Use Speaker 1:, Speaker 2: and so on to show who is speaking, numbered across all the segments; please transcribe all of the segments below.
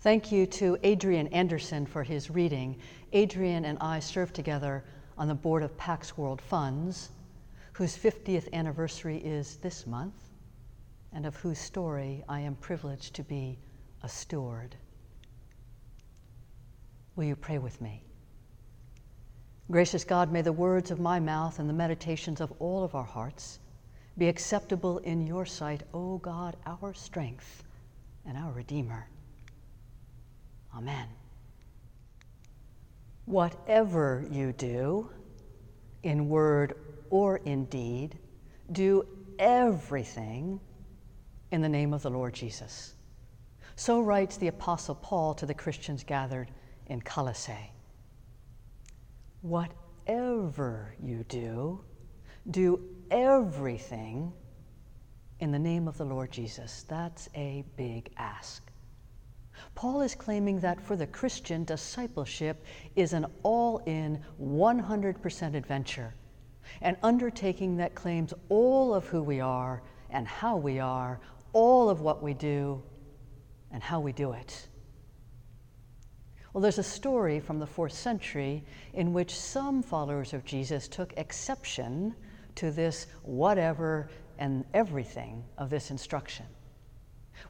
Speaker 1: Thank you to Adrian Anderson for his reading. Adrian and I serve together on the board of Pax World Funds, whose 50th anniversary is this month, and of whose story I am privileged to be a steward. Will you pray with me? Gracious God, may the words of my mouth and the meditations of all of our hearts be acceptable in your sight, O God, our strength and our Redeemer. Amen. Whatever you do, in word or in deed, do everything in the name of the Lord Jesus. So writes the Apostle Paul to the Christians gathered in Colossae. Whatever you do, do everything in the name of the Lord Jesus. That's a big ask. Paul is claiming that for the Christian, discipleship is an all in, 100% adventure, an undertaking that claims all of who we are and how we are, all of what we do and how we do it. Well, there's a story from the fourth century in which some followers of Jesus took exception to this whatever and everything of this instruction.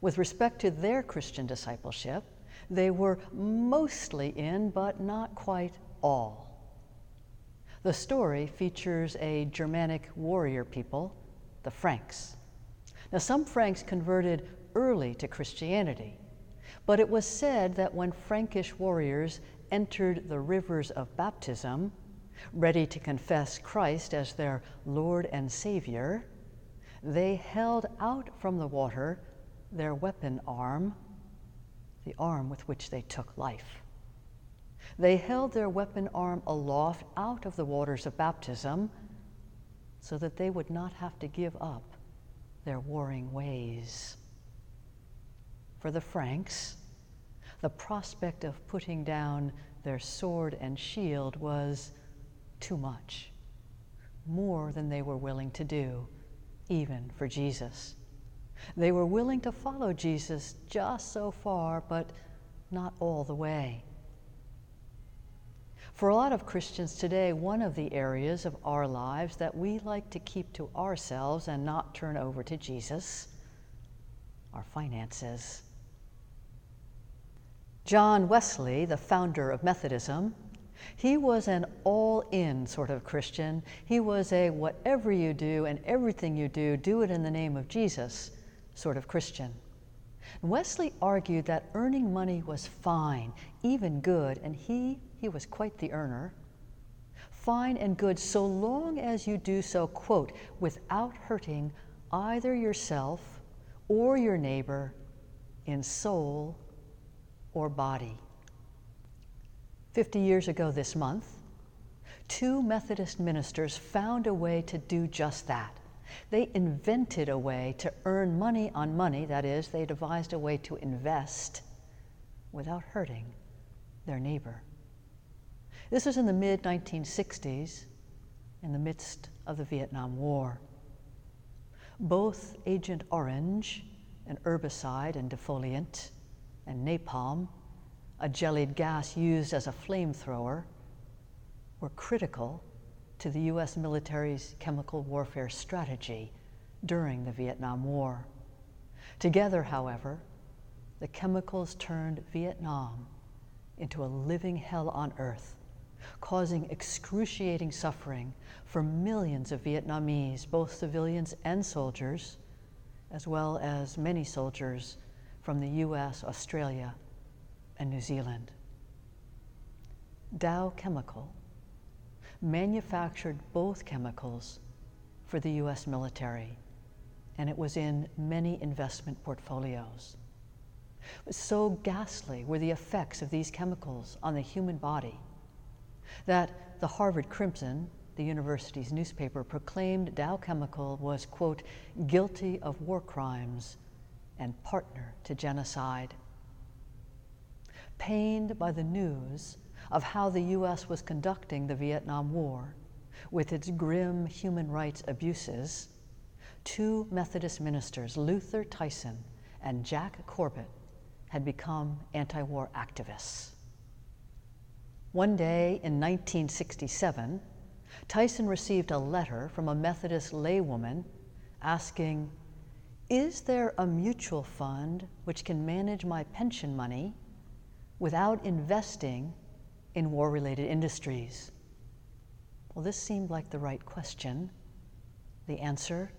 Speaker 1: With respect to their Christian discipleship, they were mostly in, but not quite all. The story features a Germanic warrior people, the Franks. Now, some Franks converted early to Christianity, but it was said that when Frankish warriors entered the rivers of baptism, ready to confess Christ as their Lord and Savior, they held out from the water their weapon arm, the arm with which they took life. They held their weapon arm aloft out of the waters of baptism so that they would not have to give up their warring ways. For the Franks, the prospect of putting down their sword and shield was too much, more than they were willing to do, even for Jesus. They were willing to follow Jesus just so far, but not all the way. For a lot of Christians today, one of the areas of our lives that we like to keep to ourselves and not turn over to Jesus are finances. John Wesley, the founder of Methodism, he was an all in sort of Christian. He was a whatever you do and everything you do, do it in the name of Jesus sort of Christian. Wesley argued that earning money was fine, even good, and he, he was quite the earner. Fine and good so long as you do so, quote, without hurting either yourself or your neighbor in soul or body. Fifty years ago this month, two Methodist ministers found a way to do just that. They invented a way to earn money on money, that is, they devised a way to invest without hurting their neighbor. This was in the mid 1960s, in the midst of the Vietnam War. Both Agent Orange, an herbicide and defoliant, and napalm, a jellied gas used as a flamethrower, were critical to the U.S. military's chemical warfare strategy during the Vietnam War. Together, however, the chemicals turned Vietnam into a living hell on earth, causing excruciating suffering for millions of Vietnamese, both civilians and soldiers, as well as many soldiers from the US, Australia, and New Zealand. Dow Chemical manufactured both chemicals for the US military, and it was in many investment portfolios. So ghastly were the effects of these chemicals on the human body that the Harvard Crimson, the university's newspaper, proclaimed Dow Chemical was, quote, guilty of war crimes and partner to genocide. Pained by the news of how the U.S. was conducting the Vietnam War with its grim human rights abuses, two Methodist ministers, Luther Tyson and Jack Corbett, had become anti war activists. One day in 1967, Tyson received a letter from a Methodist laywoman asking, Is there a mutual fund which can manage my pension money without investing in war related industries? Well, this seemed like the right question. The answer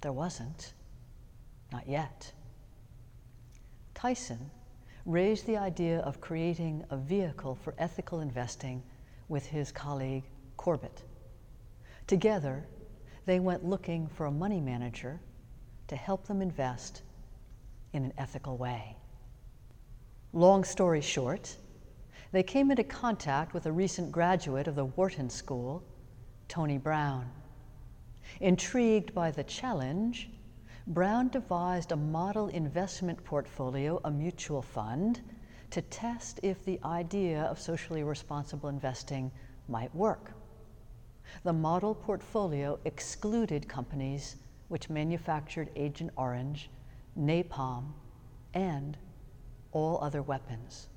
Speaker 1: there wasn't. Not yet. Tyson raised the idea of creating a vehicle for ethical investing with his colleague Corbett. Together, they went looking for a money manager to help them invest in an ethical way. Long story short, they came into contact with a recent graduate of the Wharton School, Tony Brown. Intrigued by the challenge, Brown devised a model investment portfolio, a mutual fund, to test if the idea of socially responsible investing might work. The model portfolio excluded companies which manufactured Agent Orange, napalm, and all other weapons.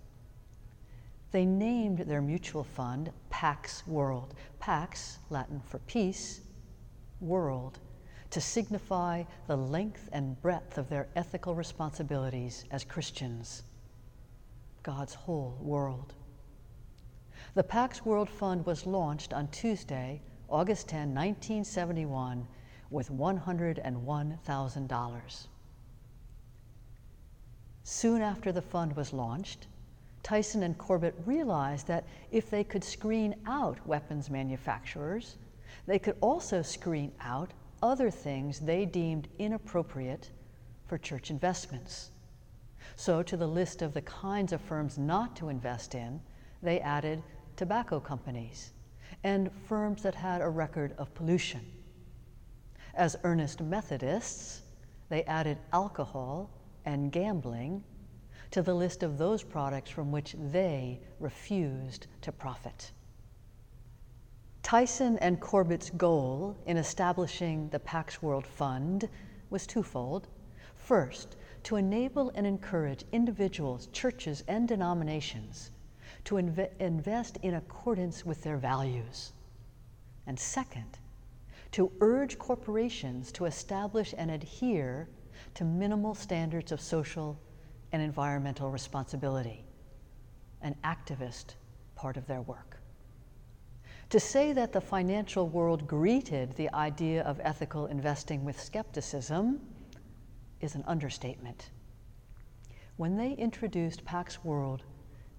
Speaker 1: They named their mutual fund Pax World. Pax, Latin for peace, world, to signify the length and breadth of their ethical responsibilities as Christians, God's whole world. The Pax World Fund was launched on Tuesday, August 10, 1971, with $101,000. Soon after the fund was launched, Tyson and Corbett realized that if they could screen out weapons manufacturers, they could also screen out other things they deemed inappropriate for church investments. So, to the list of the kinds of firms not to invest in, they added tobacco companies and firms that had a record of pollution. As earnest Methodists, they added alcohol and gambling to the list of those products from which they refused to profit. Tyson and Corbett's goal in establishing the Pax World Fund was twofold. First, to enable and encourage individuals, churches, and denominations to inv- invest in accordance with their values. And second, to urge corporations to establish and adhere to minimal standards of social and environmental responsibility, an activist part of their work. To say that the financial world greeted the idea of ethical investing with skepticism is an understatement. When they introduced Pax World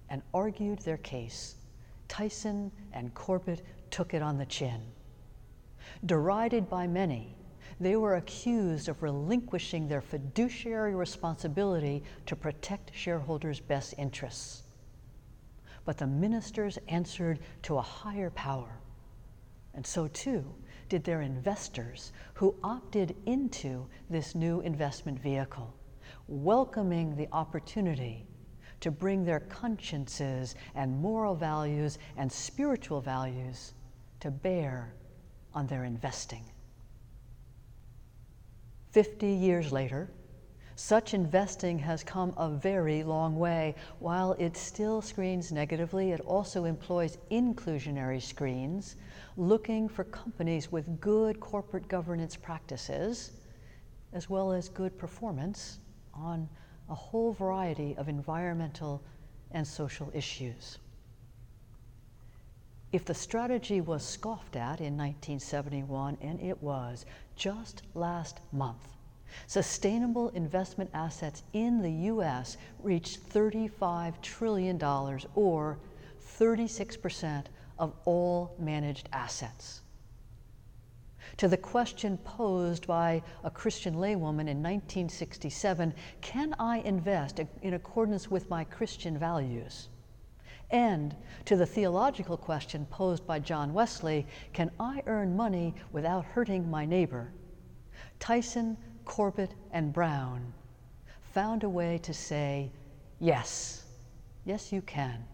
Speaker 1: and argued their case, Tyson and Corbett took it on the chin. Derided by many, they were accused of relinquishing their fiduciary responsibility to protect shareholders' best interests. but the ministers answered to a higher power. And so too did their investors who opted into this new investment vehicle, welcoming the opportunity to bring their consciences and moral values and spiritual values to bear on their investing. Fifty years later, such investing has come a very long way. While it still screens negatively, it also employs inclusionary screens, looking for companies with good corporate governance practices, as well as good performance on a whole variety of environmental and social issues. If the strategy was scoffed at in 1971, and it was just last month, Sustainable investment assets in the U.S. reached $35 trillion, or 36% of all managed assets. To the question posed by a Christian laywoman in 1967 Can I invest in accordance with my Christian values? And to the theological question posed by John Wesley Can I earn money without hurting my neighbor? Tyson Corbett and Brown found a way to say, yes, yes, you can.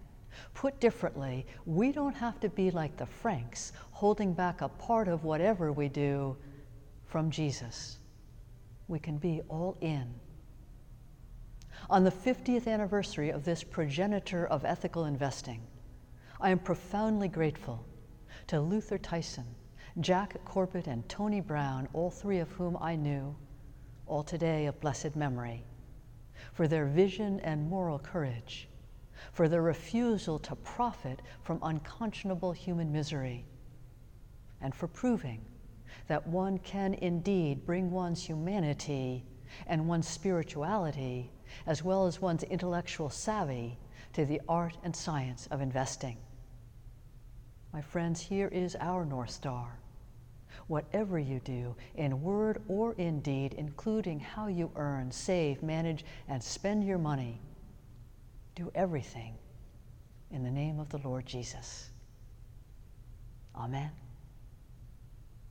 Speaker 1: Put differently, we don't have to be like the Franks, holding back a part of whatever we do from Jesus. We can be all in. On the 50th anniversary of this progenitor of ethical investing, I am profoundly grateful to Luther Tyson, Jack Corbett, and Tony Brown, all three of whom I knew, all today of blessed memory, for their vision and moral courage, for their refusal to profit from unconscionable human misery, and for proving that one can indeed bring one's humanity and one's spirituality, as well as one's intellectual savvy, to the art and science of investing. My friends, here is our North Star. Whatever you do, in word or in deed, including how you earn, save, manage, and spend your money, do everything in the name of the Lord Jesus. Amen.